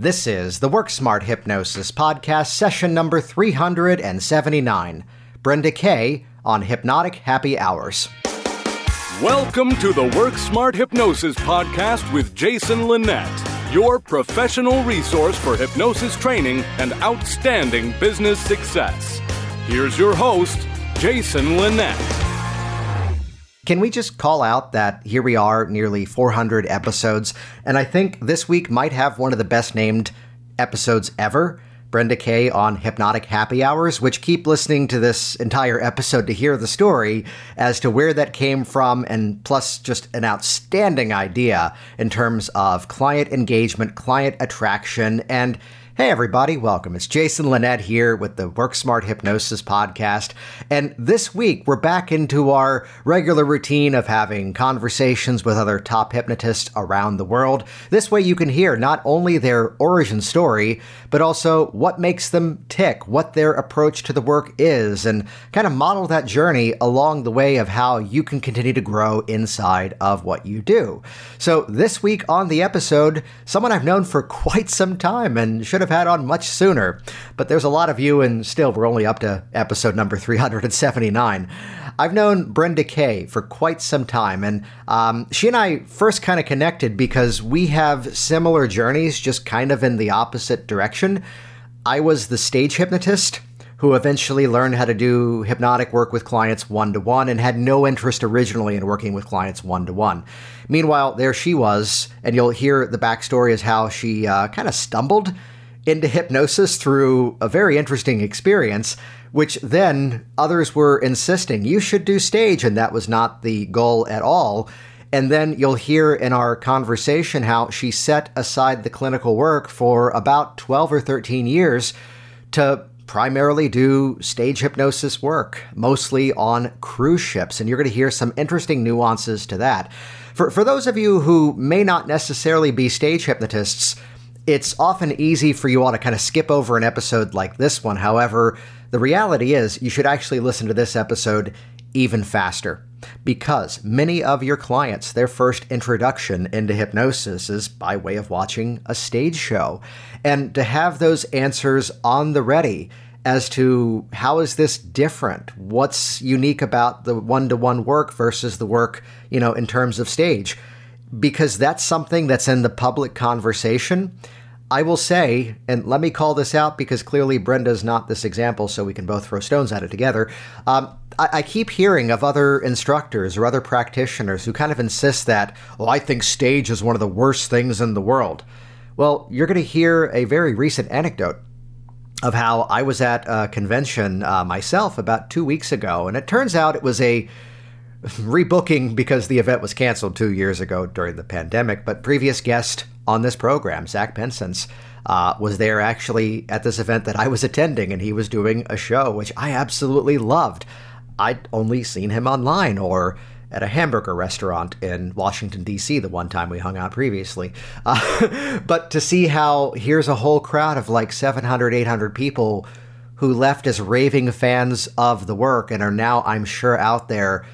This is the Work Smart Hypnosis Podcast, session number 379. Brenda Kay on Hypnotic Happy Hours. Welcome to the Work Smart Hypnosis Podcast with Jason Linett, your professional resource for hypnosis training and outstanding business success. Here's your host, Jason Linett. Can we just call out that here we are, nearly 400 episodes, and I think this week might have one of the best named episodes ever? Brenda Kay on Hypnotic Happy Hours, which keep listening to this entire episode to hear the story as to where that came from, and plus just an outstanding idea in terms of client engagement, client attraction, and Hey, everybody, welcome. It's Jason Linett here with the Work Smart Hypnosis podcast. And this week, we're back into our regular routine of having conversations with other top hypnotists around the world. This way, you can hear not only their origin story, but also what makes them tick, what their approach to the work is, and kind of model that journey along the way of how you can continue to grow inside of what you do. So, this week on the episode, someone I've known for quite some time and should have had on much sooner, but there's a lot of you, and still, we're only up to episode number 379. I've known Brenda Kay for quite some time, and um, she and I first kind of connected because we have similar journeys, just kind of in the opposite direction. I was the stage hypnotist who eventually learned how to do hypnotic work with clients one to one and had no interest originally in working with clients one to one. Meanwhile, there she was, and you'll hear the backstory as how she uh, kind of stumbled into hypnosis through a very interesting experience, which then others were insisting you should do stage, and that was not the goal at all. And then you'll hear in our conversation how she set aside the clinical work for about 12 or 13 years to primarily do stage hypnosis work, mostly on cruise ships. And you're going to hear some interesting nuances to that. For, for those of you who may not necessarily be stage hypnotists, it's often easy for you all to kind of skip over an episode like this one. However, the reality is you should actually listen to this episode even faster because many of your clients, their first introduction into hypnosis is by way of watching a stage show. And to have those answers on the ready as to how is this different? What's unique about the one-to-one work versus the work, you know, in terms of stage? because that's something that's in the public conversation. I will say, and let me call this out because clearly Brenda's not this example, so we can both throw stones at it together. Um, I, I, keep hearing of other instructors or other practitioners who kind of insist that, oh, I think stage is one of the worst things in the world. Well, you're going to hear a very recent anecdote of how I was at a convention uh, myself about two weeks ago, and it turns out it was a rebooking because the event was canceled two years ago during the pandemic. But previous guest on this program, Zach Pincince, uh, was there actually at this event that I was attending, and he was doing a show which I absolutely loved. I'd only seen him online or at a hamburger restaurant in Washington, D.C., the one time we hung out previously. Uh, but to see how here's a whole crowd of like 700, 800 people who left as raving fans of the work and are now, I'm sure, out there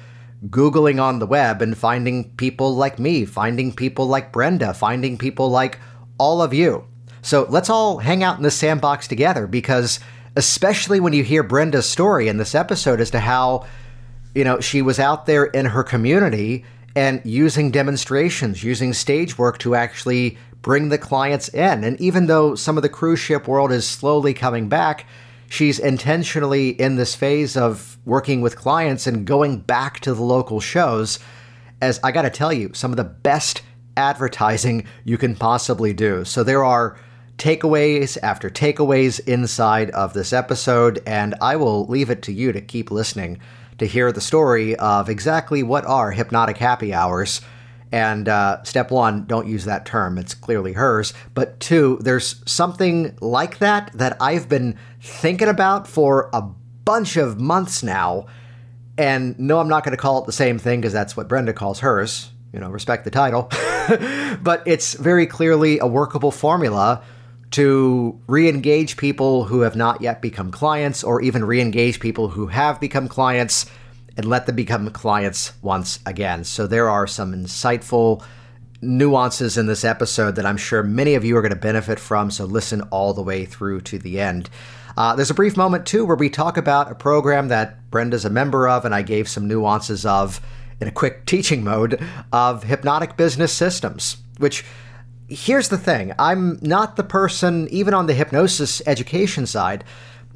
Googling on the web and finding people like me, finding people like Brenda, finding people like all of you. So let's all hang out in the sandbox together because, especially when you hear Brenda's story in this episode as to how, you know, she was out there in her community and using demonstrations, using stage work to actually bring the clients in. And even though some of the cruise ship world is slowly coming back, she's intentionally in this phase of working with clients and going back to the local shows as I got to tell you, some of the best advertising you can possibly do. So there are takeaways after takeaways inside of this episode, and I will leave it to you to keep listening to hear the story of exactly what are hypnotic happy hours and uh, step one, don't use that term. It's clearly hers. But two, there's something like that that I've been thinking about for a bunch of months now. And no, I'm not going to call it the same thing because that's what Brenda calls hers. You know, respect the title. but it's very clearly a workable formula to re engage people who have not yet become clients or even re engage people who have become clients and let them become clients once again. So there are some insightful nuances in this episode that I'm sure many of you are going to benefit from, so listen all the way through to the end. Uh, there's a brief moment, too, where we talk about a program that Brenda's a member of, and I gave some nuances of in a quick teaching mode of hypnotic business systems, which here's the thing I'm not the person, even on the hypnosis education side,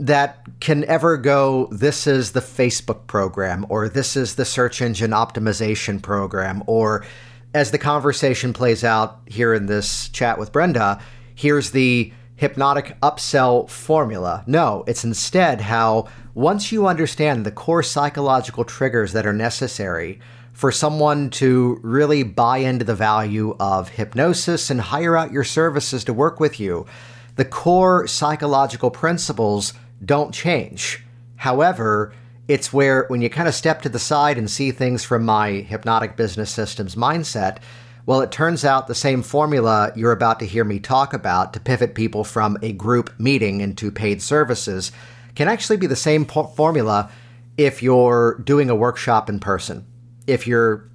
that can ever go, this is the Facebook program, or this is the search engine optimization program, or as the conversation plays out here in this chat with Brenda, here's the hypnotic upsell formula. No, it's instead how once you understand the core psychological triggers that are necessary for someone to really buy into the value of hypnosis and hire out your services to work with you, the core psychological principles don't change. However, it's where when you kind of step to the side and see things from my hypnotic business systems mindset, well, it turns out the same formula you're about to hear me talk about to pivot people from a group meeting into paid services can actually be the same po- formula if you're doing a workshop in person. If you're,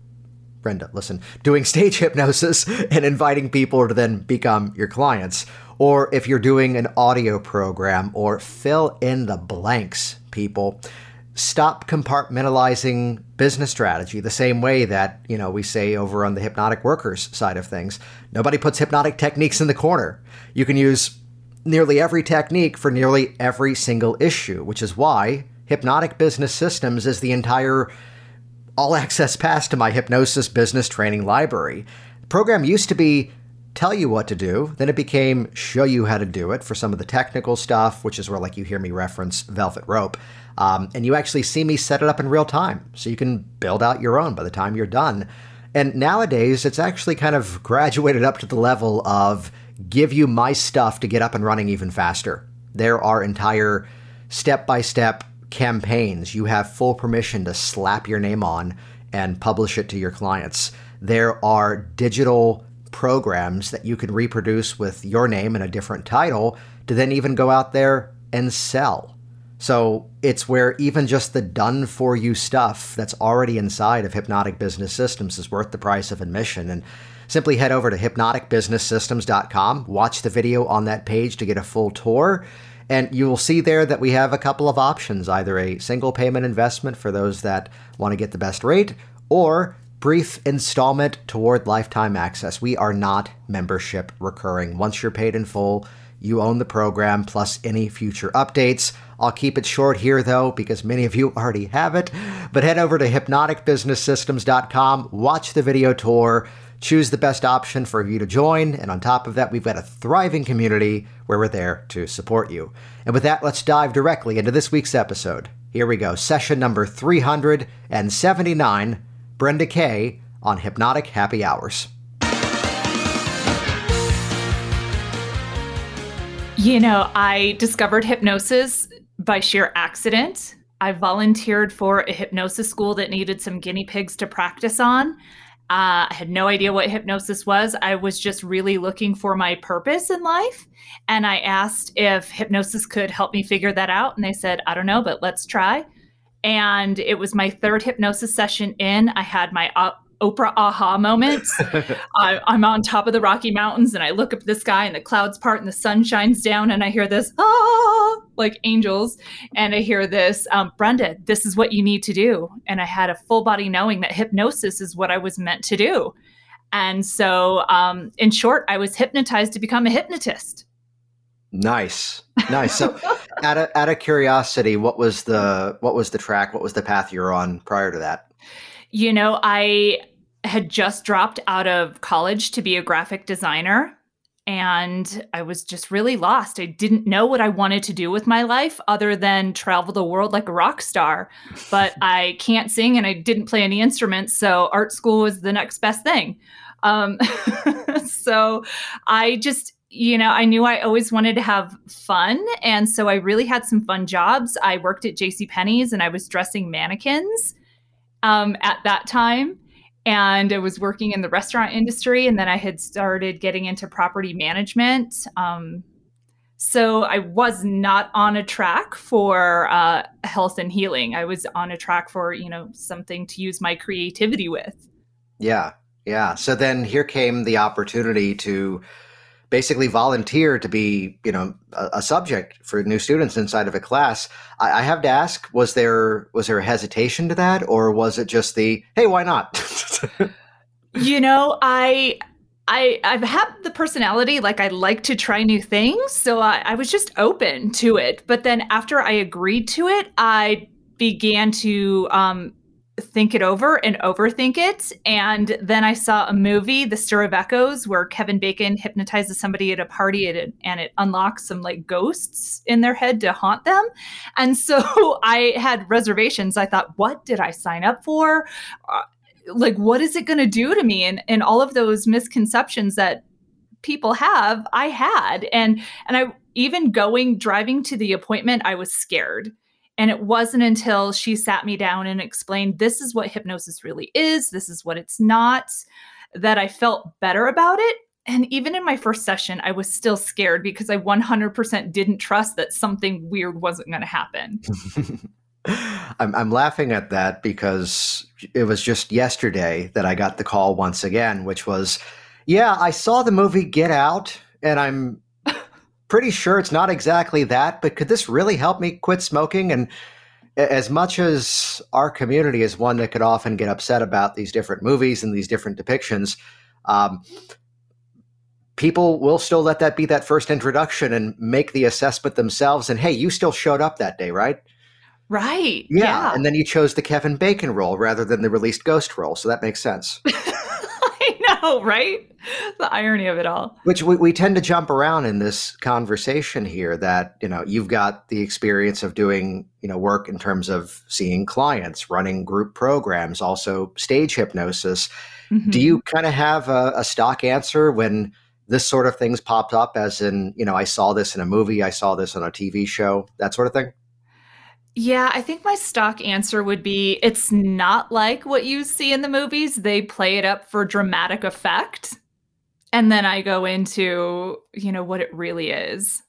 Brenda, listen, doing stage hypnosis and inviting people to then become your clients, or if you're doing an audio program, or fill in the blanks, people stop compartmentalizing business strategy the same way that, you know, we say over on the hypnotic workers side of things. Nobody puts hypnotic techniques in the corner. You can use nearly every technique for nearly every single issue, which is why Hypnotic Business Systems is the entire all access pass to my hypnosis business training library. The program used to be tell you what to do, then it became show you how to do it for some of the technical stuff, which is where like you hear me reference Velvet Rope. Um, and you actually see me set it up in real time. So you can build out your own by the time you're done. And nowadays, it's actually kind of graduated up to the level of give you my stuff to get up and running even faster. There are entire step by step campaigns you have full permission to slap your name on and publish it to your clients. There are digital programs that you can reproduce with your name and a different title to then even go out there and sell. So it's where even just the done for you stuff that's already inside of Hypnotic Business Systems is worth the price of admission. And simply head over to hypnoticbusinesssystems.com, watch the video on that page to get a full tour. And you will see there that we have a couple of options either a single payment investment for those that want to get the best rate, or brief installment toward lifetime access. We are not membership recurring. Once you're paid in full, you own the program plus any future updates. I'll keep it short here though, because many of you already have it. But head over to hypnoticbusinesssystems.com, watch the video tour, choose the best option for you to join, and on top of that, we've got a thriving community where we're there to support you. And with that, let's dive directly into this week's episode. Here we go, session number 379 Brenda Kay on Hypnotic Happy Hours. You know, I discovered hypnosis by sheer accident. I volunteered for a hypnosis school that needed some guinea pigs to practice on. Uh, I had no idea what hypnosis was. I was just really looking for my purpose in life. And I asked if hypnosis could help me figure that out. And they said, I don't know, but let's try. And it was my third hypnosis session in. I had my uh, Oprah aha moments. I, am on top of the Rocky Mountains and I look up at the sky and the clouds part and the sun shines down and I hear this ah like angels and I hear this um, Brenda, this is what you need to do. And I had a full body knowing that hypnosis is what I was meant to do. And so, um, in short, I was hypnotized to become a hypnotist. Nice, nice. So, out of out of curiosity, what was the what was the track? What was the path you were on prior to that? You know, I had just dropped out of college to be a graphic designer and I was just really lost. I didn't know what I wanted to do with my life other than travel the world like a rock star. But I can't sing and I didn't play any instruments, so art school was the next best thing. Um, so I just you know, I knew I always wanted to have fun. And so I really had some fun jobs. I worked at J.C. Penney's and I was dressing mannequins um, at that time. And I was working in the restaurant industry. And then I had started getting into property management. Um, so I was not on a track for uh, health and healing. I was on a track for, you know, something to use my creativity with. Yeah. Yeah. So then here came the opportunity to basically volunteer to be, you know, a, a subject for new students inside of a class. I, I, have to ask: was there was there a hesitation to that, or was it just the hey, why not? you know, I. I, I've had the personality like I like to try new things, so I, I was just open to it. But then after I agreed to it, I began to um, think it over and overthink it. And then I saw a movie, The Stir of Echoes, where Kevin Bacon hypnotizes somebody at a party and it, and it unlocks some like ghosts in their head to haunt them. And so I had reservations. I thought, what did I sign up for? Uh, like, what is it going to do to me? And, and all of those misconceptions that people have, I had. And, and I, even going driving to the appointment, I was scared and it wasn't until she sat me down and explained this is what hypnosis really is, this is what it's not, that I felt better about it. And even in my first session, I was still scared because I 100% didn't trust that something weird wasn't going to happen. I'm, I'm laughing at that because it was just yesterday that I got the call once again, which was, yeah, I saw the movie Get Out and I'm pretty sure it's not exactly that, but could this really help me quit smoking? And as much as our community is one that could often get upset about these different movies and these different depictions, um, people will still let that be that first introduction and make the assessment themselves. And hey, you still showed up that day, right? Right. Yeah. yeah. And then you chose the Kevin Bacon role rather than the released ghost role. So that makes sense. know, right? The irony of it all. Which we, we tend to jump around in this conversation here that, you know, you've got the experience of doing, you know, work in terms of seeing clients, running group programs, also stage hypnosis. Mm-hmm. Do you kind of have a, a stock answer when this sort of things popped up as in, you know, I saw this in a movie, I saw this on a TV show, that sort of thing? Yeah, I think my stock answer would be it's not like what you see in the movies. They play it up for dramatic effect. And then I go into, you know, what it really is.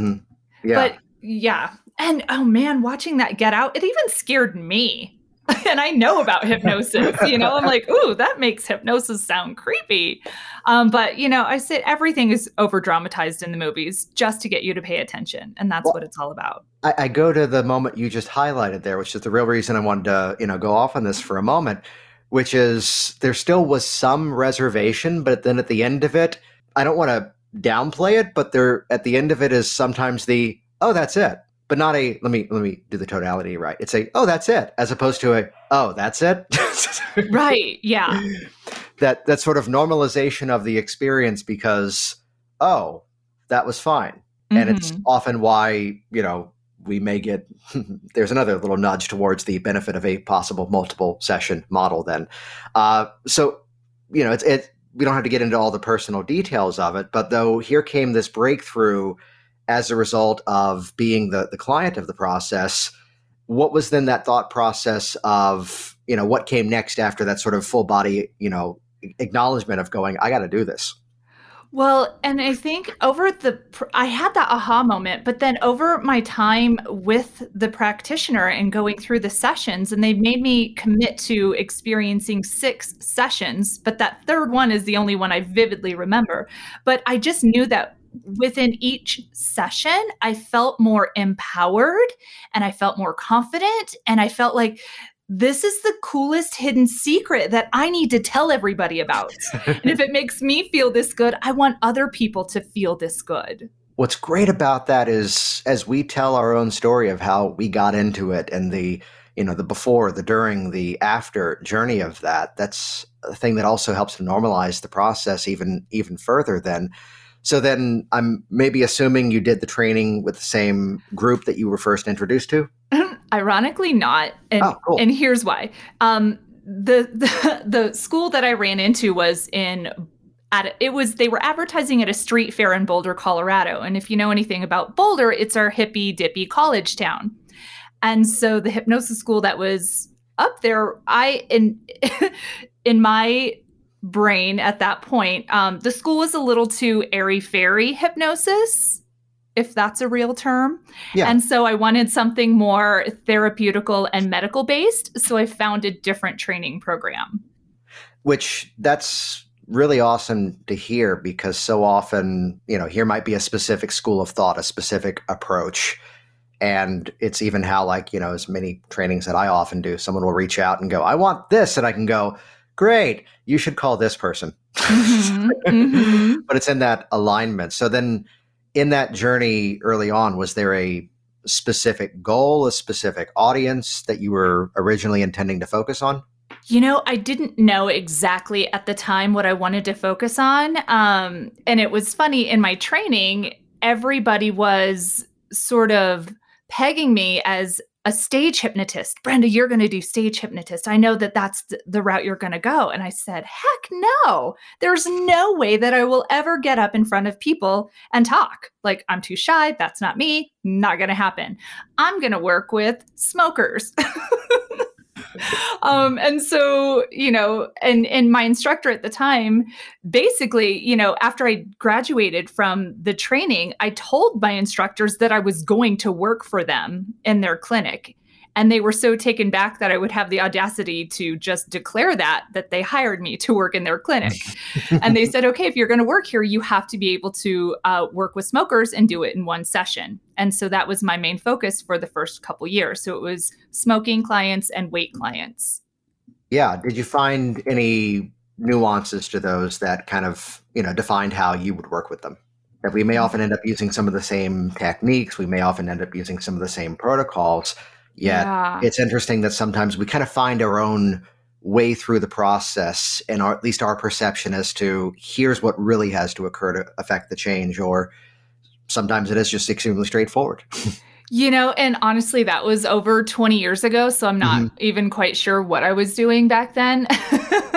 Mm. Yeah. But yeah. And oh man, watching that get out, it even scared me. and I know about hypnosis. You know, I'm like, ooh, that makes hypnosis sound creepy. Um, but you know, I said everything is over dramatized in the movies just to get you to pay attention, and that's well, what it's all about. I, I go to the moment you just highlighted there, which is the real reason I wanted to, you know, go off on this for a moment, which is there still was some reservation, but then at the end of it, I don't want to downplay it, but there at the end of it is sometimes the oh, that's it but not a let me let me do the tonality right. It's a oh that's it as opposed to a oh that's it. right. Yeah. That that sort of normalization of the experience because oh that was fine, mm-hmm. and it's mm-hmm. often why you know we may get there's another little nudge towards the benefit of a possible multiple session model then uh, so you know it's it we don't have to get into all the personal details of it but though here came this breakthrough as a result of being the, the client of the process what was then that thought process of you know what came next after that sort of full body you know acknowledgement of going i got to do this well, and I think over the, I had that aha moment, but then over my time with the practitioner and going through the sessions, and they've made me commit to experiencing six sessions, but that third one is the only one I vividly remember. But I just knew that within each session, I felt more empowered and I felt more confident. And I felt like this is the coolest hidden secret that I need to tell everybody about. and if it makes me feel this good, I want other people to feel this good. What's great about that is as we tell our own story of how we got into it and the you know the before the during the after journey of that that's a thing that also helps to normalize the process even even further than so then I'm maybe assuming you did the training with the same group that you were first introduced to? Ironically, not. And, oh, cool. and here's why. Um, the, the the school that I ran into was in at it was they were advertising at a street fair in Boulder, Colorado. And if you know anything about Boulder, it's our hippy dippy college town. And so the hypnosis school that was up there, I in in my brain at that point. Um, the school was a little too airy fairy hypnosis, if that's a real term. Yeah. And so I wanted something more therapeutical and medical based. So I found a different training program. which that's really awesome to hear because so often, you know, here might be a specific school of thought, a specific approach. And it's even how, like, you know, as many trainings that I often do, someone will reach out and go, I want this. And I can go, great, you should call this person. Mm-hmm, mm-hmm. but it's in that alignment. So then in that journey early on, was there a specific goal, a specific audience that you were originally intending to focus on? You know, I didn't know exactly at the time what I wanted to focus on. Um, and it was funny in my training, everybody was sort of pegging me as a stage hypnotist. Brenda, you're going to do stage hypnotist. I know that that's the route you're going to go. And I said, heck no. There's no way that I will ever get up in front of people and talk. Like, I'm too shy. That's not me. Not going to happen. I'm going to work with smokers. um, and so, you know, and and my instructor at the time, basically, you know, after I graduated from the training, I told my instructors that I was going to work for them in their clinic and they were so taken back that I would have the audacity to just declare that that they hired me to work in their clinic. and they said, okay, if you're going to work here, you have to be able to uh, work with smokers and do it in one session. And so that was my main focus for the first couple years. So it was smoking clients and weight clients. Yeah. Did you find any nuances to those that kind of you know defined how you would work with them? That we may often end up using some of the same techniques. We may often end up using some of the same protocols Yet yeah. it's interesting that sometimes we kind of find our own way through the process and our, at least our perception as to here's what really has to occur to affect the change or sometimes it is just extremely straightforward you know and honestly that was over 20 years ago so i'm not mm-hmm. even quite sure what i was doing back then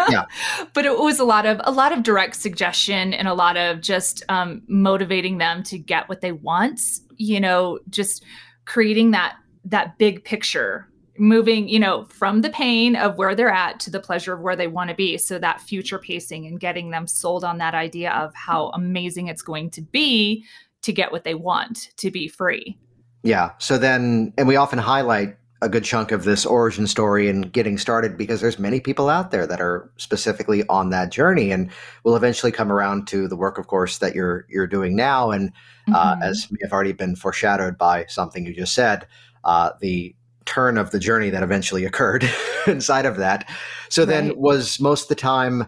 yeah. but it was a lot of a lot of direct suggestion and a lot of just um, motivating them to get what they want you know just creating that that big picture moving you know from the pain of where they're at to the pleasure of where they want to be. So that future pacing and getting them sold on that idea of how amazing it's going to be to get what they want to be free. Yeah so then and we often highlight a good chunk of this origin story and getting started because there's many people out there that are specifically on that journey and will eventually come around to the work of course that you're you're doing now. And uh, mm-hmm. as may have already been foreshadowed by something you just said uh, the turn of the journey that eventually occurred inside of that. So right. then, was most of the time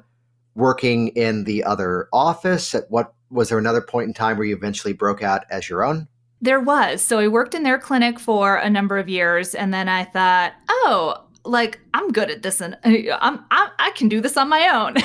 working in the other office? At what was there another point in time where you eventually broke out as your own? There was. So I worked in their clinic for a number of years, and then I thought, oh, like I'm good at this, and uh, I'm I, I can do this on my own.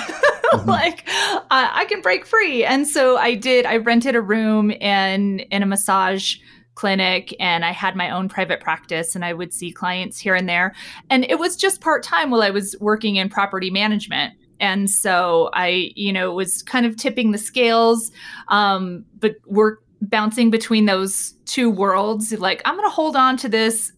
mm-hmm. like I, I can break free, and so I did. I rented a room in in a massage clinic and I had my own private practice and I would see clients here and there. And it was just part time while I was working in property management. And so I, you know, was kind of tipping the scales, um, but we're bouncing between those two worlds. Like, I'm going to hold on to this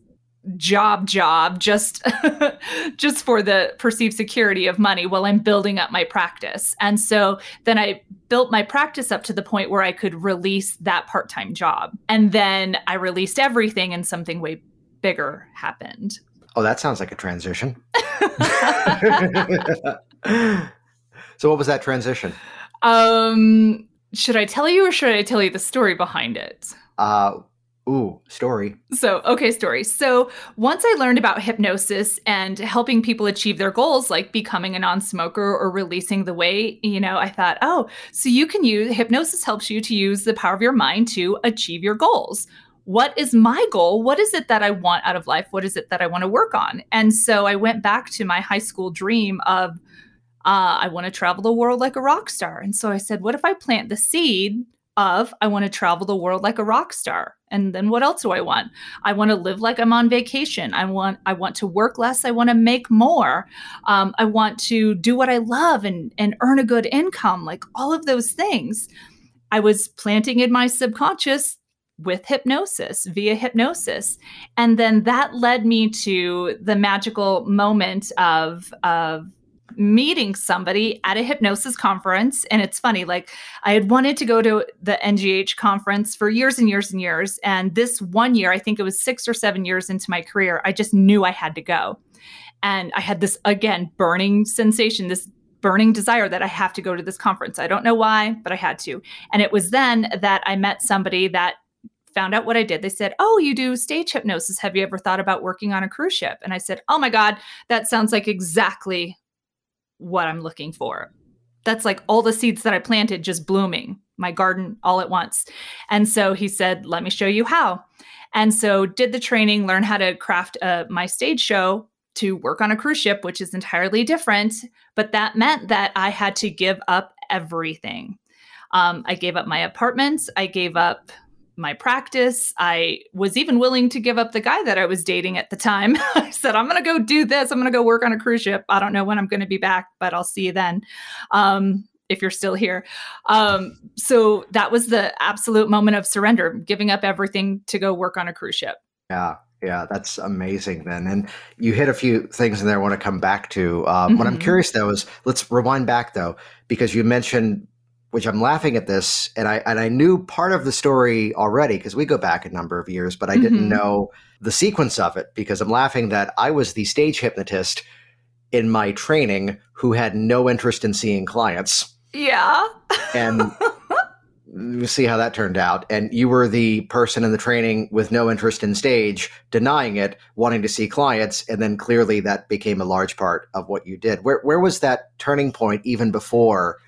job job just just for the perceived security of money while I'm building up my practice. And so then I built my practice up to the point where I could release that part-time job. And then I released everything and something way bigger happened. Oh, that sounds like a transition. so what was that transition? Um should I tell you or should I tell you the story behind it? Uh Ooh, story. So, okay, story. So, once I learned about hypnosis and helping people achieve their goals, like becoming a non smoker or releasing the weight, you know, I thought, oh, so you can use hypnosis helps you to use the power of your mind to achieve your goals. What is my goal? What is it that I want out of life? What is it that I want to work on? And so I went back to my high school dream of uh, I want to travel the world like a rock star. And so I said, what if I plant the seed of I want to travel the world like a rock star. And then what else do I want? I want to live like I'm on vacation. I want I want to work less. I want to make more. Um, I want to do what I love and and earn a good income. Like all of those things, I was planting in my subconscious with hypnosis via hypnosis and then that led me to the magical moment of of meeting somebody at a hypnosis conference. And it's funny, like I had wanted to go to the NGH conference for years and years and years. And this one year, I think it was six or seven years into my career, I just knew I had to go. And I had this, again, burning sensation, this burning desire that I have to go to this conference. I don't know why, but I had to. And it was then that I met somebody that found out what I did. They said, Oh, you do stage hypnosis. Have you ever thought about working on a cruise ship? And I said, Oh my God, that sounds like exactly what I'm looking for. That's like all the seeds that I planted just blooming, my garden all at once. And so he said, Let me show you how. And so did the training, learn how to craft uh, my stage show to work on a cruise ship, which is entirely different. But that meant that I had to give up everything. Um, I gave up my apartment. I gave up my practice. I was even willing to give up the guy that I was dating at the time. I said, I'm going to go do this. I'm going to go work on a cruise ship. I don't know when I'm going to be back, but I'll see you then. Um, if you're still here. Um, so that was the absolute moment of surrender, giving up everything to go work on a cruise ship. Yeah. Yeah, that's amazing then. And you hit a few things in there I want to come back to. Um, mm-hmm. What I'm mm-hmm. curious though is let's rewind back though, because you mentioned which I'm laughing at this, and I and I knew part of the story already because we go back a number of years, but I mm-hmm. didn't know the sequence of it because I'm laughing that I was the stage hypnotist in my training who had no interest in seeing clients. Yeah. and we see how that turned out. And you were the person in the training with no interest in stage, denying it, wanting to see clients, and then clearly that became a large part of what you did. Where where was that turning point even before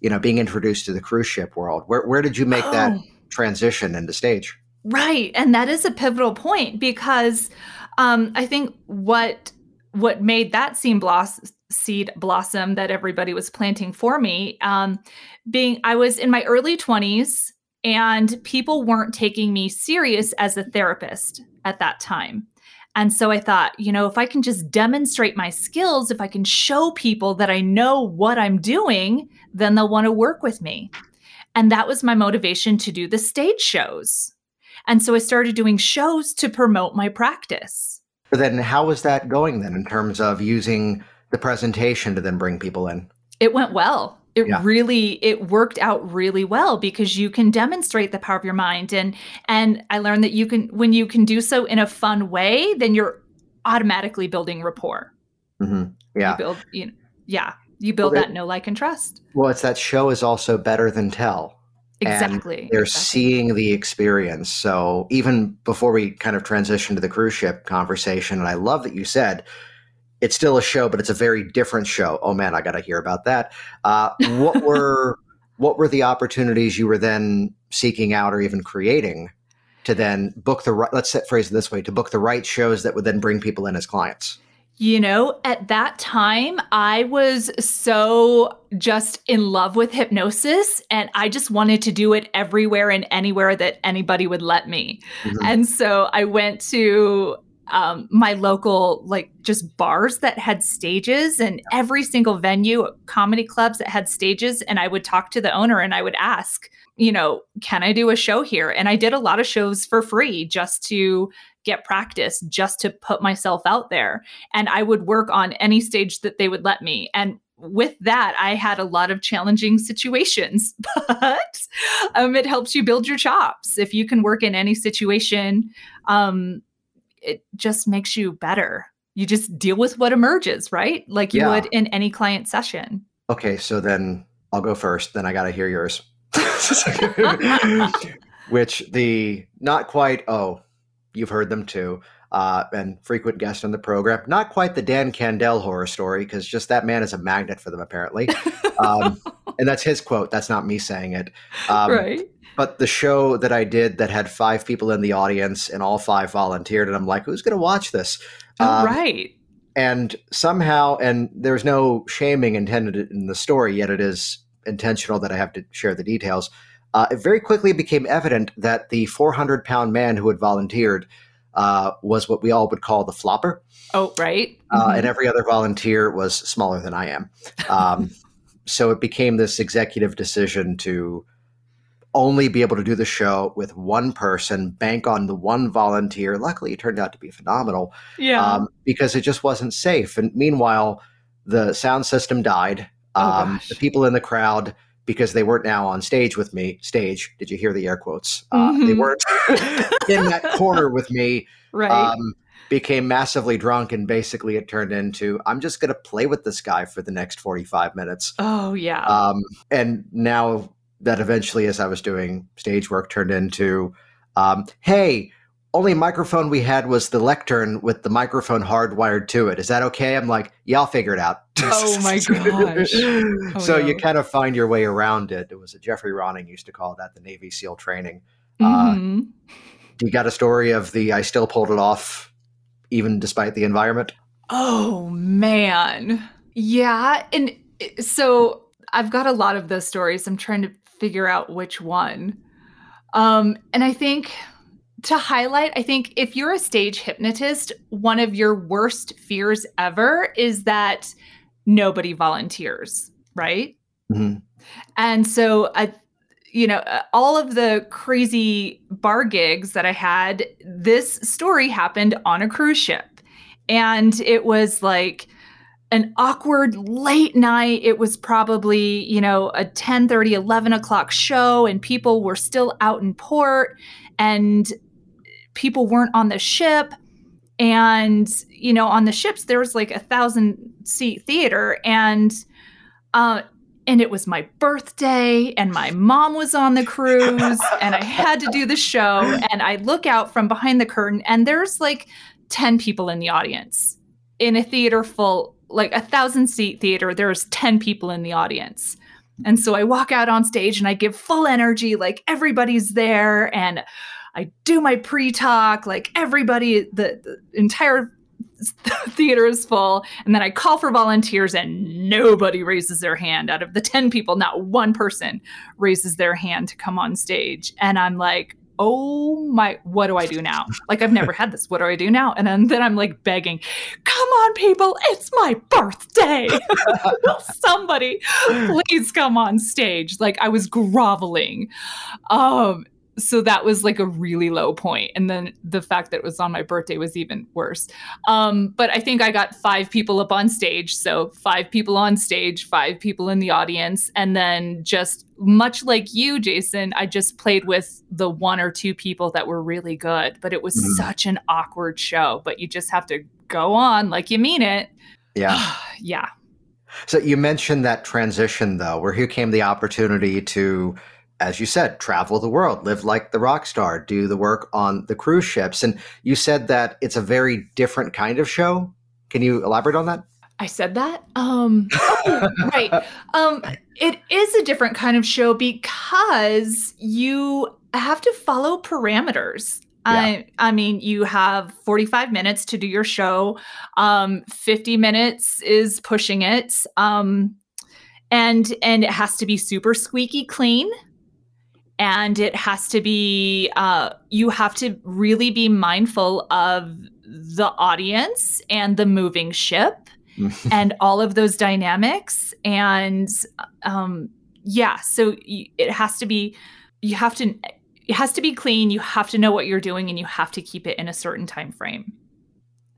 you know, being introduced to the cruise ship world. Where where did you make oh. that transition into stage? Right, and that is a pivotal point because um, I think what what made that seed blossom seed blossom that everybody was planting for me um, being i was in my early 20s and people weren't taking me serious as a therapist at that time and so I thought, you know, if I can just demonstrate my skills, if I can show people that I know what I'm doing, then they'll want to work with me. And that was my motivation to do the stage shows. And so I started doing shows to promote my practice. But then how was that going then in terms of using the presentation to then bring people in? It went well it yeah. really it worked out really well because you can demonstrate the power of your mind and and i learned that you can when you can do so in a fun way then you're automatically building rapport mm-hmm. yeah you build you know, yeah you build well, that know like and trust well it's that show is also better than tell exactly and they're exactly. seeing the experience so even before we kind of transition to the cruise ship conversation and i love that you said it's still a show, but it's a very different show. Oh man, I got to hear about that. Uh, what were what were the opportunities you were then seeking out or even creating to then book the right? Let's set phrase it this way: to book the right shows that would then bring people in as clients. You know, at that time, I was so just in love with hypnosis and I just wanted to do it everywhere and anywhere that anybody would let me. Mm-hmm. And so I went to um, my local like just bars that had stages and every single venue comedy clubs that had stages and i would talk to the owner and i would ask you know can i do a show here and i did a lot of shows for free just to get practice just to put myself out there and i would work on any stage that they would let me and with that, I had a lot of challenging situations, but um, it helps you build your chops. If you can work in any situation, um, it just makes you better. You just deal with what emerges, right? Like you yeah. would in any client session. Okay, so then I'll go first. Then I got to hear yours. Which the not quite, oh, you've heard them too, uh, and frequent guest on the program. Not quite the Dan Candell horror story, because just that man is a magnet for them, apparently. Um, and that's his quote. That's not me saying it. Um, right but the show that I did that had five people in the audience and all five volunteered, and I'm like, who's going to watch this? Oh, um, right. And somehow, and there's no shaming intended in the story, yet it is intentional that I have to share the details. Uh, it very quickly became evident that the 400 pound man who had volunteered uh, was what we all would call the flopper. Oh, right. Uh, mm-hmm. and every other volunteer was smaller than I am. Um, so it became this executive decision to only be able to do the show with one person, bank on the one volunteer. Luckily, it turned out to be phenomenal. Yeah. Um, because it just wasn't safe. And meanwhile, the sound system died. Oh, um, the people in the crowd, because they weren't now on stage with me, stage, did you hear the air quotes? Uh, mm-hmm. They weren't in that corner with me. Right. Um, became massively drunk and basically it turned into i'm just going to play with this guy for the next 45 minutes oh yeah um, and now that eventually as i was doing stage work turned into um, hey only microphone we had was the lectern with the microphone hardwired to it is that okay i'm like yeah i'll figure it out oh my gosh oh, so no. you kind of find your way around it it was a jeffrey ronning used to call that the navy seal training uh, mm-hmm. uh, you got a story of the i still pulled it off even despite the environment? Oh, man. Yeah. And so I've got a lot of those stories. I'm trying to figure out which one. Um, and I think to highlight, I think if you're a stage hypnotist, one of your worst fears ever is that nobody volunteers, right? Mm-hmm. And so I you know, uh, all of the crazy bar gigs that I had, this story happened on a cruise ship. And it was like an awkward late night. It was probably, you know, a 10 30, 11 o'clock show, and people were still out in port, and people weren't on the ship. And, you know, on the ships, there was like a thousand seat theater. And uh, and it was my birthday and my mom was on the cruise and I had to do the show and I look out from behind the curtain and there's like 10 people in the audience in a theater full like a thousand seat theater there's 10 people in the audience and so I walk out on stage and I give full energy like everybody's there and I do my pre-talk like everybody the, the entire theater is full and then i call for volunteers and nobody raises their hand. Out of the 10 people not one person raises their hand to come on stage. And i'm like oh my what do i do now? Like i've never had this. What do i do now? And then, then i'm like begging come on people it's my birthday. Somebody please come on stage? Like i was groveling. Um so that was like a really low point and then the fact that it was on my birthday was even worse. Um, but i think i got five people up on stage so five people on stage five people in the audience and then just much like you jason i just played with the one or two people that were really good but it was mm-hmm. such an awkward show but you just have to go on like you mean it. Yeah. Yeah. So you mentioned that transition though where here came the opportunity to as you said, travel the world, live like the rock star, do the work on the cruise ships. And you said that it's a very different kind of show. Can you elaborate on that? I said that. Um, oh, right. Um, it is a different kind of show because you have to follow parameters. Yeah. I, I mean, you have 45 minutes to do your show. Um, 50 minutes is pushing it. Um, and and it has to be super squeaky clean and it has to be uh, you have to really be mindful of the audience and the moving ship and all of those dynamics. And um, yeah so it has to be you have to it has to be clean. You have to know what you're doing and you have to keep it in a certain time frame.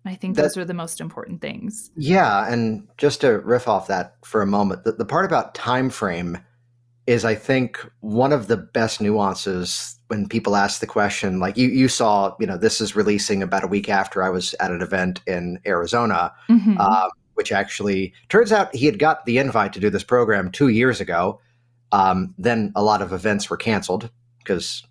And I think that, those are the most important things. Yeah, and just to riff off that for a moment, the, the part about time frame is I think one of the best nuances when people ask the question, like you, you saw, you know, this is releasing about a week after I was at an event in Arizona, mm-hmm. uh, which actually turns out he had got the invite to do this program two years ago. Um, then a lot of events were canceled because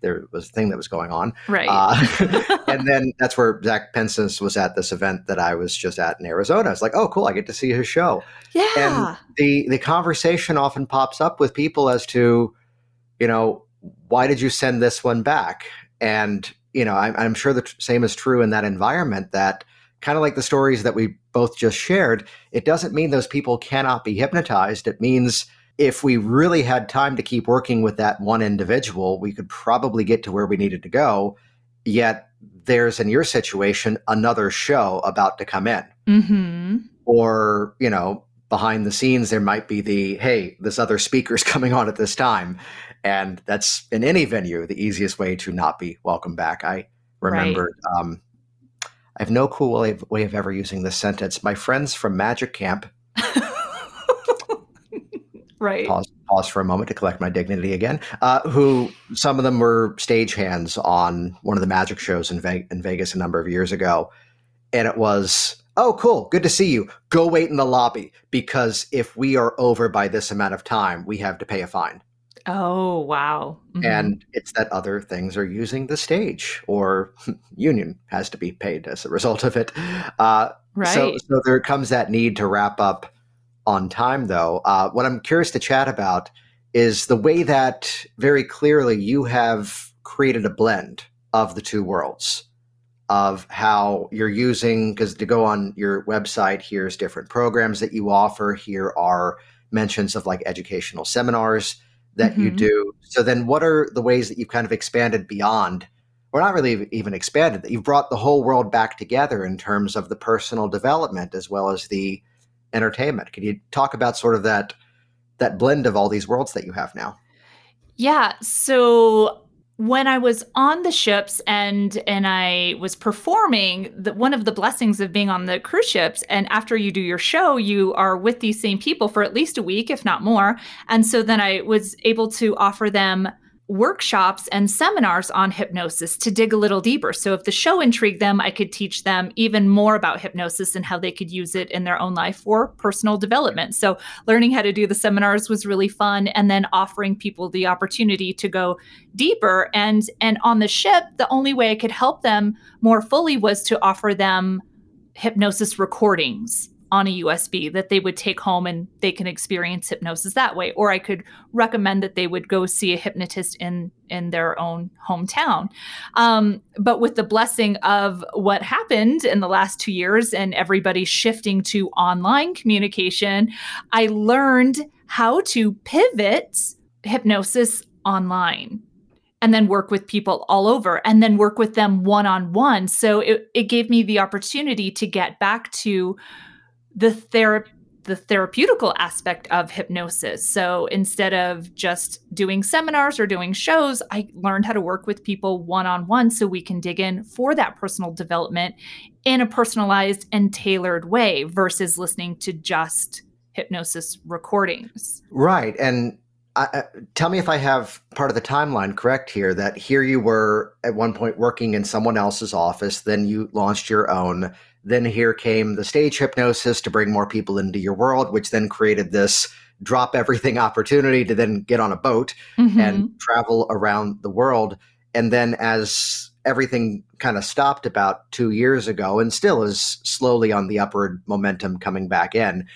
there was a thing that was going on. Right. Uh, and then that's where Zach Pincince was at this event that I was just at in Arizona. It's like, oh, cool, I get to see his show. Yeah. And the the conversation often pops up with people as to, you know, why did you send this one back? And you know, I'm, I'm sure the t- same is true in that environment. That kind of like the stories that we both just shared. It doesn't mean those people cannot be hypnotized. It means if we really had time to keep working with that one individual, we could probably get to where we needed to go. Yet there's in your situation another show about to come in. Mm-hmm. Or, you know, behind the scenes, there might be the, hey, this other speaker's coming on at this time. And that's in any venue the easiest way to not be welcome back. I remember, right. um, I have no cool way of, way of ever using this sentence. My friends from Magic Camp right. Pause, pause for a moment to collect my dignity again. Uh, who some of them were stagehands on one of the magic shows in, Ve- in Vegas a number of years ago, and it was oh cool, good to see you. Go wait in the lobby because if we are over by this amount of time, we have to pay a fine. Oh wow! Mm-hmm. And it's that other things are using the stage, or union has to be paid as a result of it. Uh, right. So, so there comes that need to wrap up on time, though. Uh, what I'm curious to chat about is the way that very clearly you have created a blend of the two worlds of how you're using because to go on your website here's different programs that you offer here are mentions of like educational seminars that mm-hmm. you do so then what are the ways that you've kind of expanded beyond or not really even expanded that you've brought the whole world back together in terms of the personal development as well as the entertainment. Can you talk about sort of that that blend of all these worlds that you have now? Yeah. So when I was on the ships and and I was performing, the, one of the blessings of being on the cruise ships, and after you do your show, you are with these same people for at least a week, if not more. And so then I was able to offer them workshops and seminars on hypnosis to dig a little deeper. So if the show intrigued them, I could teach them even more about hypnosis and how they could use it in their own life for personal development. So learning how to do the seminars was really fun and then offering people the opportunity to go deeper and and on the ship, the only way I could help them more fully was to offer them hypnosis recordings on a USB that they would take home and they can experience hypnosis that way. Or I could recommend that they would go see a hypnotist in in their own hometown. Um, but with the blessing of what happened in the last two years and everybody shifting to online communication, I learned how to pivot hypnosis online and then work with people all over and then work with them one on one. So it, it gave me the opportunity to get back to the therapy the therapeutical aspect of hypnosis. So instead of just doing seminars or doing shows, I learned how to work with people one on one so we can dig in for that personal development in a personalized and tailored way versus listening to just hypnosis recordings. Right. And uh, tell me if I have part of the timeline correct here that here you were at one point working in someone else's office, then you launched your own then here came the stage hypnosis to bring more people into your world, which then created this drop everything opportunity to then get on a boat mm-hmm. and travel around the world. And then as everything kind of stopped about two years ago and still is slowly on the upward momentum coming back in,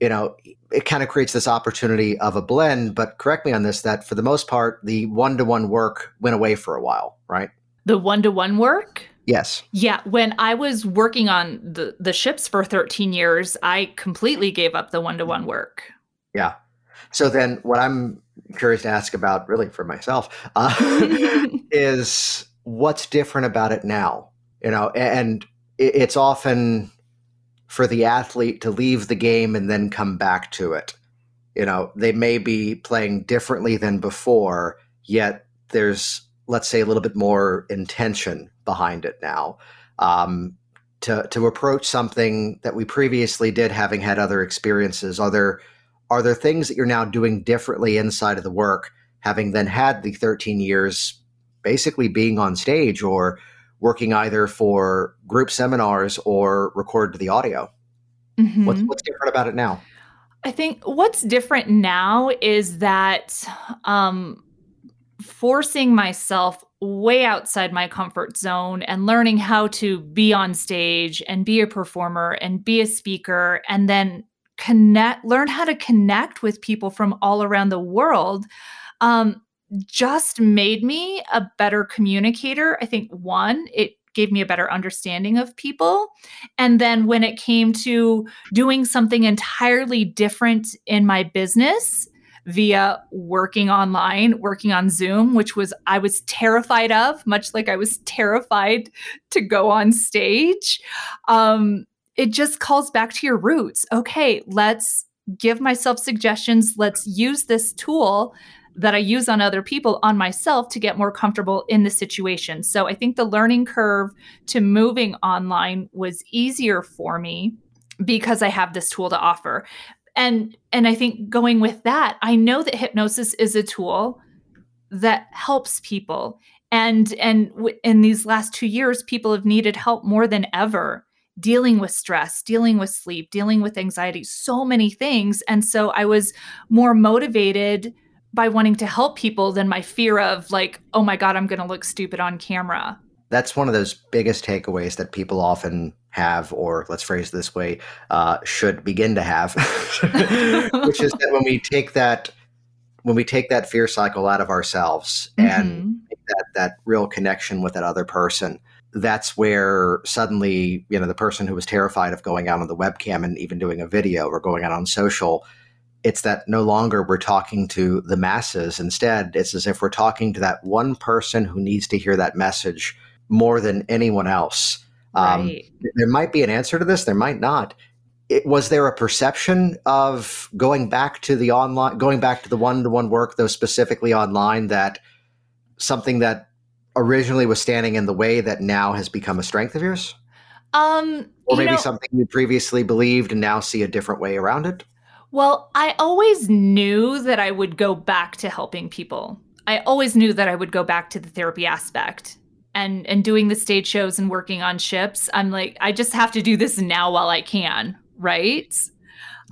you know, it kind of creates this opportunity of a blend. But correct me on this that for the most part, the one to one work went away for a while, right? The one to one work? Yes. Yeah, when I was working on the the ships for 13 years, I completely gave up the one-to-one work. Yeah. So then what I'm curious to ask about really for myself uh, is what's different about it now? You know, and it's often for the athlete to leave the game and then come back to it. You know, they may be playing differently than before, yet there's let's say a little bit more intention behind it now. Um, to to approach something that we previously did having had other experiences are there are there things that you're now doing differently inside of the work having then had the 13 years basically being on stage or working either for group seminars or record the audio. Mm-hmm. what's, what's different about it now? I think what's different now is that um, forcing myself way outside my comfort zone and learning how to be on stage and be a performer and be a speaker and then connect learn how to connect with people from all around the world um, just made me a better communicator i think one it gave me a better understanding of people. And then when it came to doing something entirely different in my business, via working online, working on Zoom, which was I was terrified of, much like I was terrified to go on stage. Um, it just calls back to your roots. Okay, let's give myself suggestions. Let's use this tool that I use on other people on myself to get more comfortable in the situation. So I think the learning curve to moving online was easier for me because I have this tool to offer and and I think going with that, I know that hypnosis is a tool that helps people. And and w- in these last 2 years people have needed help more than ever dealing with stress, dealing with sleep, dealing with anxiety, so many things. And so I was more motivated by wanting to help people than my fear of like, oh my God, I'm going to look stupid on camera. That's one of those biggest takeaways that people often have, or let's phrase this way, uh, should begin to have, which is that when we take that when we take that fear cycle out of ourselves mm-hmm. and that that real connection with that other person, that's where suddenly, you know, the person who was terrified of going out on the webcam and even doing a video or going out on social, it's that no longer we're talking to the masses. Instead, it's as if we're talking to that one person who needs to hear that message more than anyone else. Um, right. There might be an answer to this, there might not. It, was there a perception of going back to the online, going back to the one to one work, though specifically online, that something that originally was standing in the way that now has become a strength of yours? Um, or maybe know, something you previously believed and now see a different way around it? Well, I always knew that I would go back to helping people. I always knew that I would go back to the therapy aspect and and doing the stage shows and working on ships. I'm like I just have to do this now while I can, right?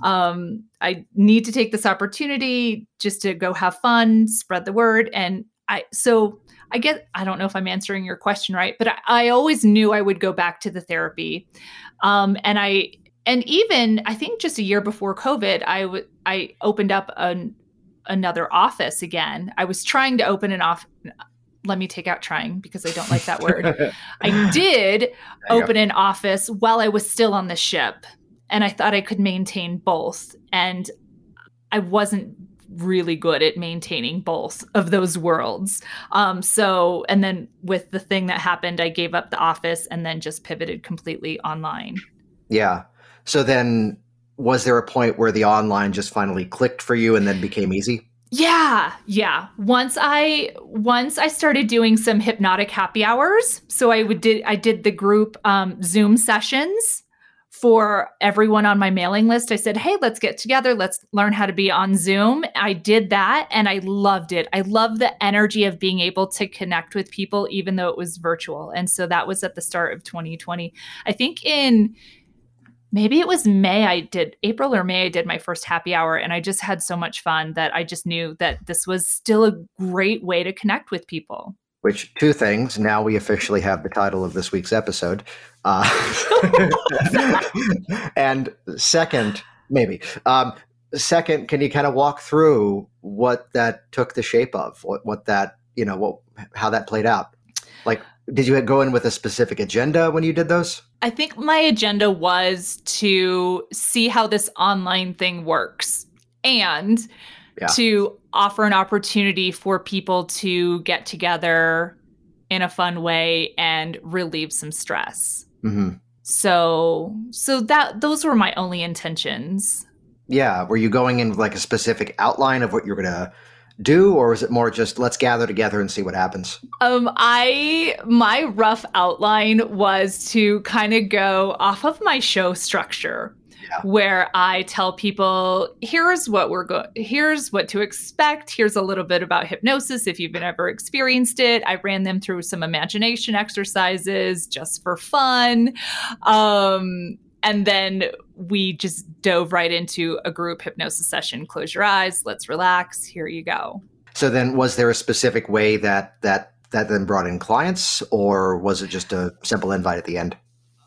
Um I need to take this opportunity just to go have fun, spread the word and I so I get, I don't know if I'm answering your question right, but I, I always knew I would go back to the therapy. Um, and I, and even I think just a year before COVID, I would, I opened up an, another office again. I was trying to open an office. Let me take out trying because I don't like that word. I did open an office while I was still on the ship. And I thought I could maintain both. And I wasn't really good at maintaining both of those worlds. Um, so, and then with the thing that happened, I gave up the office and then just pivoted completely online. Yeah. So then, was there a point where the online just finally clicked for you and then became easy? Yeah, yeah. Once I once I started doing some hypnotic happy hours, so I would did I did the group um, Zoom sessions for everyone on my mailing list. I said, Hey, let's get together. Let's learn how to be on Zoom. I did that and I loved it. I love the energy of being able to connect with people, even though it was virtual. And so that was at the start of 2020. I think in maybe it was May, I did April or May, I did my first happy hour. And I just had so much fun that I just knew that this was still a great way to connect with people. Which two things. Now we officially have the title of this week's episode. Uh, and second, maybe. Um, second, can you kind of walk through what that took the shape of? What what that you know what how that played out? Like, did you go in with a specific agenda when you did those? I think my agenda was to see how this online thing works and yeah. to offer an opportunity for people to get together in a fun way and relieve some stress. Mm-hmm. So, so that those were my only intentions. Yeah, were you going in with like a specific outline of what you're gonna do, or was it more just let's gather together and see what happens? Um, I my rough outline was to kind of go off of my show structure where I tell people, here's what we're going, here's what to expect. Here's a little bit about hypnosis if you've ever experienced it. I ran them through some imagination exercises just for fun. Um, and then we just dove right into a group hypnosis session. Close your eyes, let's relax. Here you go. So then was there a specific way that that that then brought in clients or was it just a simple invite at the end?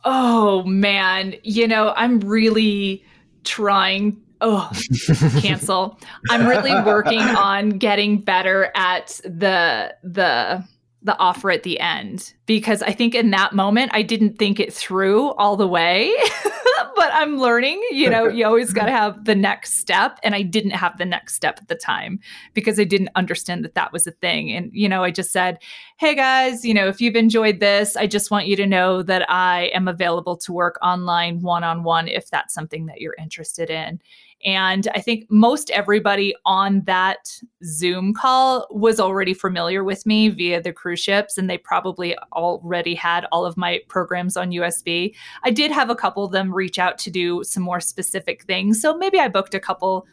Oh man, you know, I'm really trying oh cancel i'm really working on getting better at the the the offer at the end because i think in that moment i didn't think it through all the way but I'm learning. You know, you always got to have the next step. And I didn't have the next step at the time because I didn't understand that that was a thing. And, you know, I just said, hey guys, you know, if you've enjoyed this, I just want you to know that I am available to work online one on one if that's something that you're interested in. And I think most everybody on that Zoom call was already familiar with me via the cruise ships, and they probably already had all of my programs on USB. I did have a couple of them reach out to do some more specific things. So maybe I booked a couple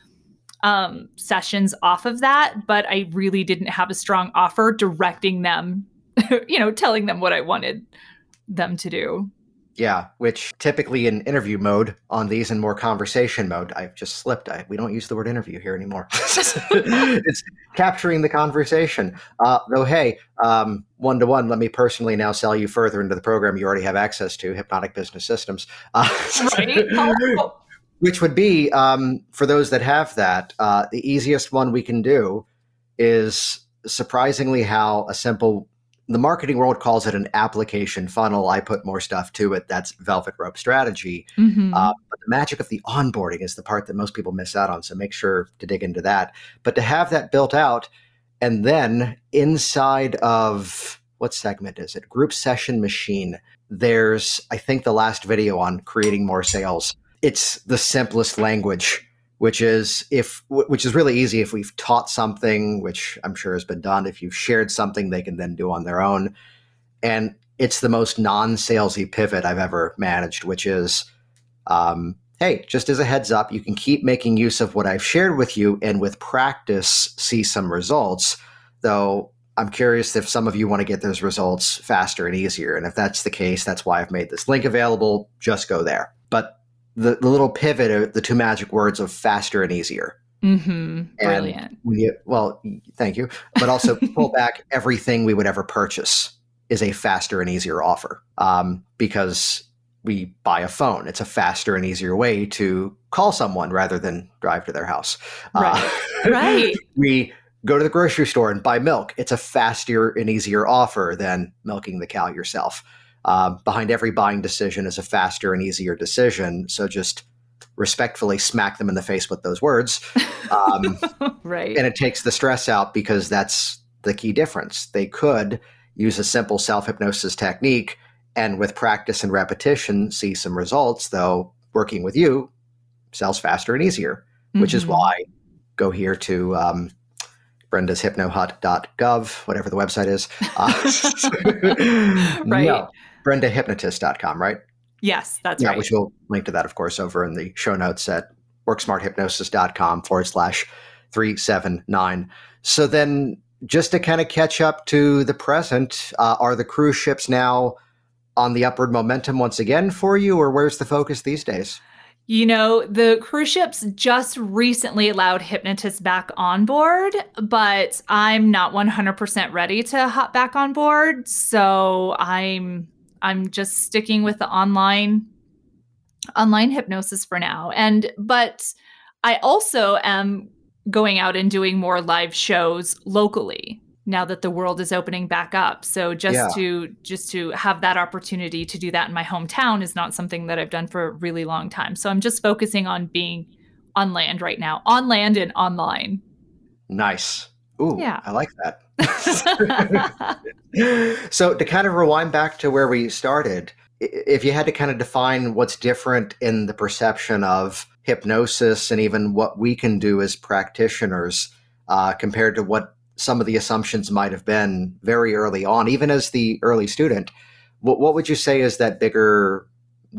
um, sessions off of that, but I really didn't have a strong offer directing them, you know, telling them what I wanted them to do. Yeah, which typically in interview mode on these and more conversation mode, I've just slipped. I, we don't use the word interview here anymore. it's capturing the conversation. Uh, though, hey, one to one, let me personally now sell you further into the program you already have access to, Hypnotic Business Systems. Uh, right? Oh, which would be um, for those that have that uh, the easiest one we can do is surprisingly how a simple the marketing world calls it an application funnel. I put more stuff to it. That's velvet rope strategy. Mm-hmm. uh, but the magic of the onboarding is the part that most people miss out on so make sure to dig into that. But to have that built out and then inside of what segment is it? Group session machine. There's i think the last video on creating more sales. It's the simplest language which is if which is really easy if we've taught something which i'm sure has been done. If you've shared something they can then do on their own. And it's the most non-salesy pivot i've ever managed which is um, hey just as a heads up you can keep making use of what i've shared with you and with practice see some results though i'm curious if some of you want to get those results faster and easier. And if that's the case that's why i've made this link available. Just go there. But the, the little pivot of the two magic words of faster and easier. Mm-hmm. Brilliant. We, well, thank you. But also pull back everything we would ever purchase is a faster and easier offer um, because we buy a phone. It's a faster and easier way to call someone rather than drive to their house. Right. Uh, right. We go to the grocery store and buy milk. It's a faster and easier offer than milking the cow yourself uh, behind every buying decision is a faster and easier decision. So just respectfully smack them in the face with those words. Um, right. And it takes the stress out because that's the key difference. They could use a simple self hypnosis technique and with practice and repetition see some results, though working with you sells faster and easier, mm-hmm. which is mm-hmm. why go here to um, Brenda's hypnohut.gov, whatever the website is. Uh, right. No, brendahypnotist.com, right? Yes, that's yeah, right. Which we'll link to that, of course, over in the show notes at worksmarthypnosis.com forward slash 379. So then, just to kind of catch up to the present, uh, are the cruise ships now on the upward momentum once again for you, or where's the focus these days? You know, the cruise ships just recently allowed hypnotists back on board, but I'm not 100% ready to hop back on board. So I'm I'm just sticking with the online online hypnosis for now. And but I also am going out and doing more live shows locally now that the world is opening back up. So just yeah. to just to have that opportunity to do that in my hometown is not something that I've done for a really long time. So I'm just focusing on being on land right now, on land and online. Nice. Ooh, yeah. I like that. so to kind of rewind back to where we started, if you had to kind of define what's different in the perception of hypnosis and even what we can do as practitioners uh, compared to what some of the assumptions might have been very early on, even as the early student, what, what would you say is that bigger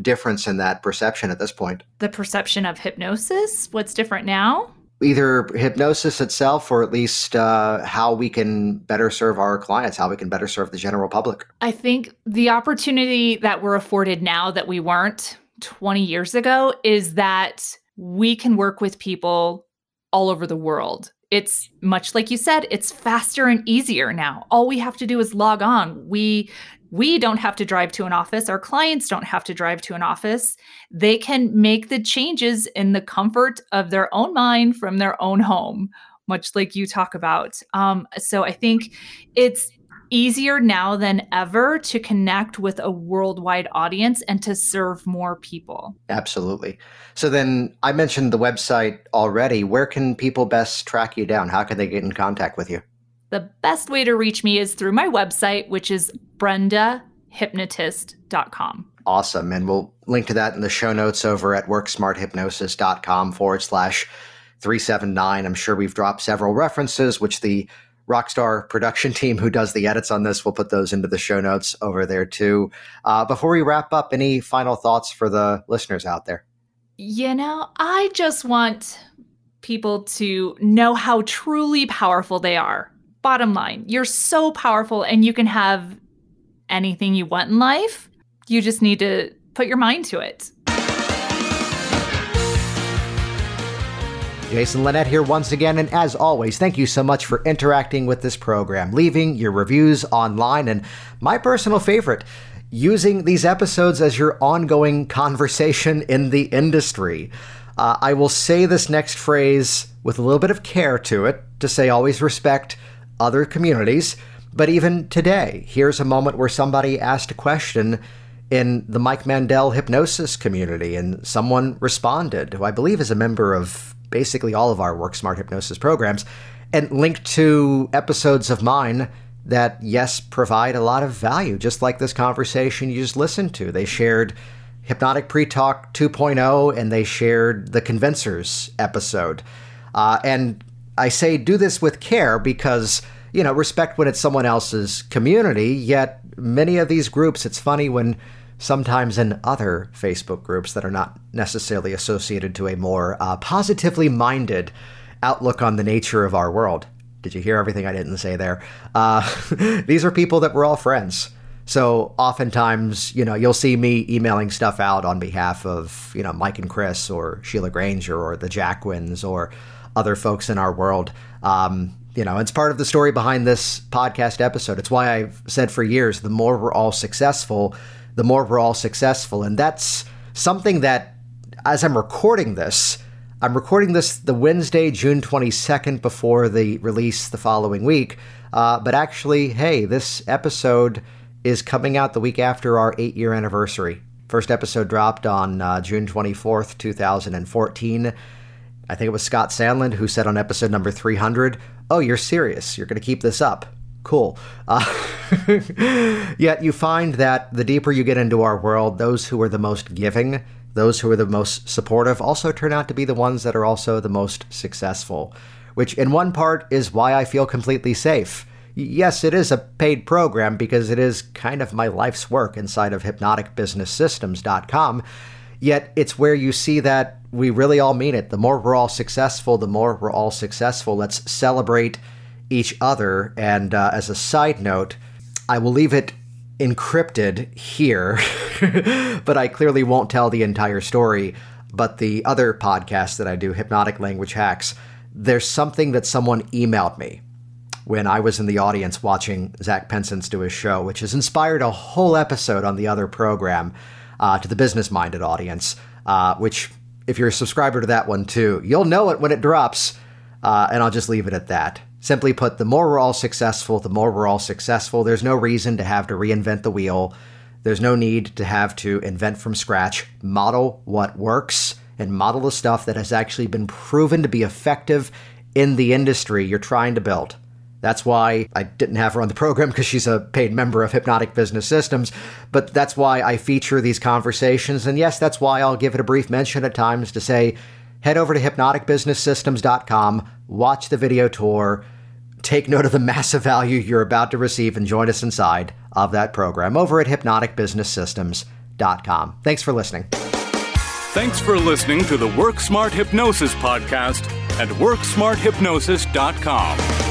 difference in that perception at this point? The perception of hypnosis? What's different now? Either hypnosis itself or at least uh, how we can better serve our clients, how we can better serve the general public? I think the opportunity that we're afforded now that we weren't 20 years ago is that we can work with people all over the world. It's much like you said, it's faster and easier now. All we have to do is log on. We we don't have to drive to an office. Our clients don't have to drive to an office. They can make the changes in the comfort of their own mind from their own home, much like you talk about. Um, so I think it's easier now than ever to connect with a worldwide audience and to serve more people. Absolutely. So then I mentioned the website already. Where can people best track you down? How can they get in contact with you? The best way to reach me is through my website, which is brendahypnotist.com. awesome. And we'll link to that in the show notes over at worksmarthypnosis.com forward slash 379. I'm sure we've dropped several references, which the Rockstar production team who does the edits on this We'll put those into the show notes over there too. Uh, before we wrap up, any final thoughts for the listeners out there? You know, I just want people to know how truly powerful they are. Bottom line, you're so powerful and you can have anything you want in life. You just need to put your mind to it. Jason Linett here once again, and as always, thank you so much for interacting with this program, leaving your reviews online, and my personal favorite, using these episodes as your ongoing conversation in the industry. Uh, I will say this next phrase with a little bit of care to it to say always respect other communities. But even today, here's a moment where somebody asked a question in the Mike Mandel hypnosis community, and someone responded, who I believe is a member of basically all of our Work Smart Hypnosis programs, and linked to episodes of mine that, yes, provide a lot of value, just like this conversation you just listened to. They shared Hypnotic Pre Talk 2.0 and they shared the Convincers episode. Uh, and I say do this with care because, you know, respect when it's someone else's community, yet many of these groups, it's funny when sometimes in other Facebook groups that are not necessarily associated to a more uh, positively minded outlook on the nature of our world. Did you hear everything I didn't say there? Uh, these are people that we're all friends. So oftentimes, you know, you'll see me emailing stuff out on behalf of, you know, Mike and Chris or Sheila Granger or the Jacquins or other folks in our world. Um, you know, it's part of the story behind this podcast episode. It's why I've said for years the more we're all successful, the more we're all successful. And that's something that, as I'm recording this, I'm recording this the Wednesday, June 22nd, before the release the following week. Uh, but actually, hey, this episode is coming out the week after our eight year anniversary. First episode dropped on uh, June 24th, 2014. I think it was Scott Sandland who said on episode number 300, Oh, you're serious. You're going to keep this up cool. Uh, yet you find that the deeper you get into our world, those who are the most giving, those who are the most supportive, also turn out to be the ones that are also the most successful, which in one part is why I feel completely safe. Yes, it is a paid program because it is kind of my life's work inside of hypnoticbusinesssystems.com. Yet it's where you see that we really all mean it. The more we're all successful, the more we're all successful. Let's celebrate each other. And uh, as a side note, I will leave it encrypted here, but I clearly won't tell the entire story. But the other podcast that I do, Hypnotic Language Hacks, there's something that someone emailed me when I was in the audience watching Zach Pincince do his show, which has inspired a whole episode on the other program uh, to the business minded audience, uh, which, if you're a subscriber to that one too, you'll know it when it drops. Uh, and I'll just leave it at that. Simply put, the more we're all successful, the more we're all successful. There's no reason to have to reinvent the wheel. There's no need to have to invent from scratch. Model what works and model the stuff that has actually been proven to be effective in the industry you're trying to build. That's why I didn't have her on the program because she's a paid member of Hypnotic Business Systems, but that's why I feature these conversations. And yes, that's why I'll give it a brief mention at times to say head over to hypnoticbusinesssystems.com, watch the video tour, take note of the massive value you're about to receive and join us inside of that program over at hypnoticbusinesssystems.com. Thanks for listening. Thanks for listening to the Work Smart Hypnosis podcast at worksmarthypnosis.com.